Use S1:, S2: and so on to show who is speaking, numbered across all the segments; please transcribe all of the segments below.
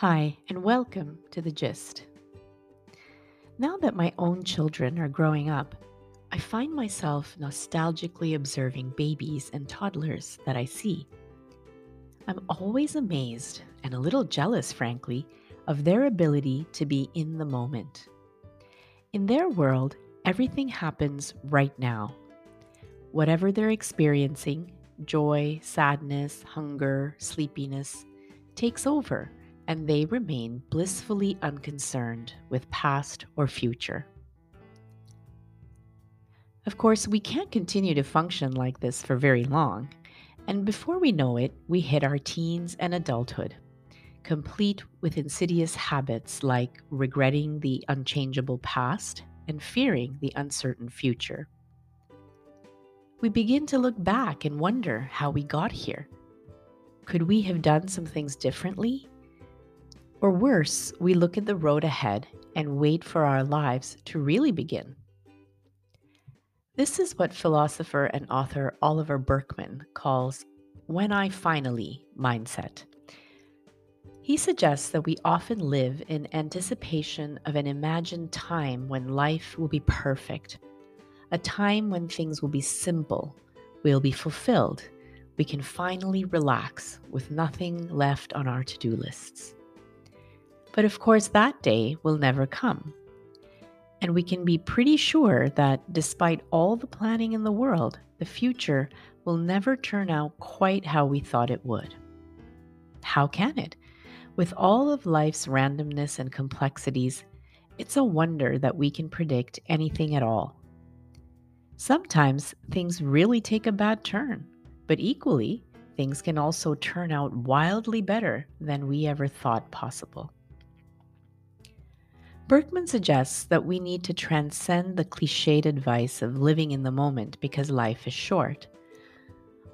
S1: Hi, and welcome to The Gist. Now that my own children are growing up, I find myself nostalgically observing babies and toddlers that I see. I'm always amazed and a little jealous, frankly, of their ability to be in the moment. In their world, everything happens right now. Whatever they're experiencing joy, sadness, hunger, sleepiness takes over and they remain blissfully unconcerned with past or future. Of course, we can't continue to function like this for very long, and before we know it, we hit our teens and adulthood, complete with insidious habits like regretting the unchangeable past and fearing the uncertain future. We begin to look back and wonder how we got here. Could we have done some things differently or worse, we look at the road ahead and wait for our lives to really begin. This is what philosopher and author Oliver Burkeman calls when I finally mindset. He suggests that we often live in anticipation of an imagined time when life will be perfect, a time when things will be simple, we'll be fulfilled, we can finally relax with nothing left on our to do lists. But of course, that day will never come. And we can be pretty sure that despite all the planning in the world, the future will never turn out quite how we thought it would. How can it? With all of life's randomness and complexities, it's a wonder that we can predict anything at all. Sometimes things really take a bad turn, but equally, things can also turn out wildly better than we ever thought possible. Burkeman suggests that we need to transcend the cliched advice of living in the moment because life is short.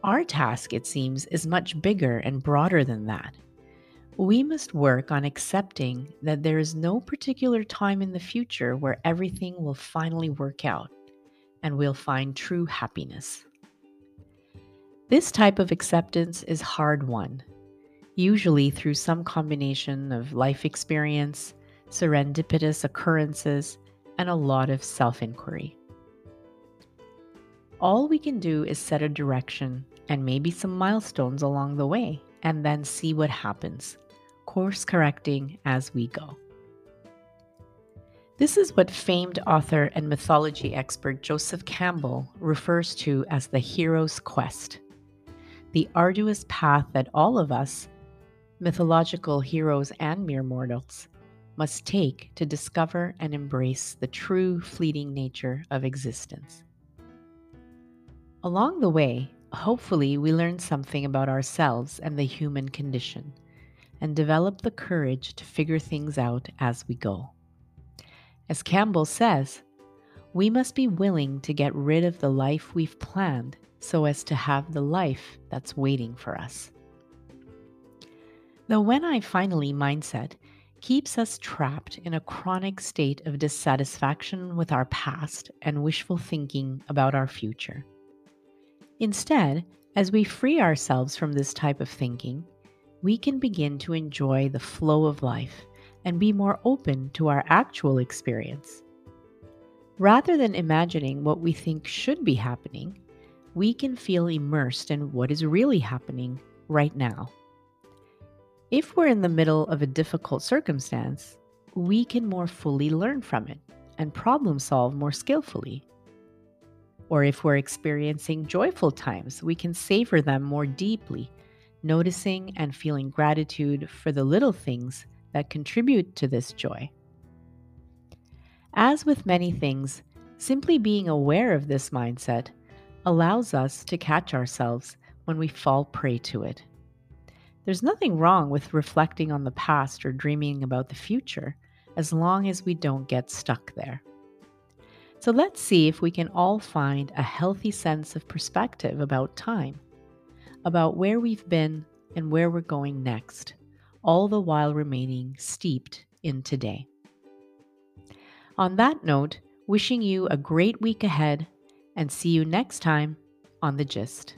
S1: Our task, it seems, is much bigger and broader than that. We must work on accepting that there is no particular time in the future where everything will finally work out and we'll find true happiness. This type of acceptance is hard won, usually through some combination of life experience serendipitous occurrences, and a lot of self inquiry. All we can do is set a direction and maybe some milestones along the way, and then see what happens, course correcting as we go. This is what famed author and mythology expert Joseph Campbell refers to as the hero's quest, the arduous path that all of us, mythological heroes and mere mortals, must take to discover and embrace the true fleeting nature of existence. Along the way, hopefully, we learn something about ourselves and the human condition and develop the courage to figure things out as we go. As Campbell says, we must be willing to get rid of the life we've planned so as to have the life that's waiting for us. The when I finally mindset keeps us trapped in a chronic state of dissatisfaction with our past and wishful thinking about our future. Instead, as we free ourselves from this type of thinking, we can begin to enjoy the flow of life and be more open to our actual experience. Rather than imagining what we think should be happening, we can feel immersed in what is really happening right now. If we're in the middle of a difficult circumstance, we can more fully learn from it and problem solve more skillfully. Or if we're experiencing joyful times, we can savor them more deeply, noticing and feeling gratitude for the little things that contribute to this joy. As with many things, simply being aware of this mindset allows us to catch ourselves when we fall prey to it. There's nothing wrong with reflecting on the past or dreaming about the future as long as we don't get stuck there. So let's see if we can all find a healthy sense of perspective about time, about where we've been and where we're going next, all the while remaining steeped in today. On that note, wishing you a great week ahead and see you next time on The Gist.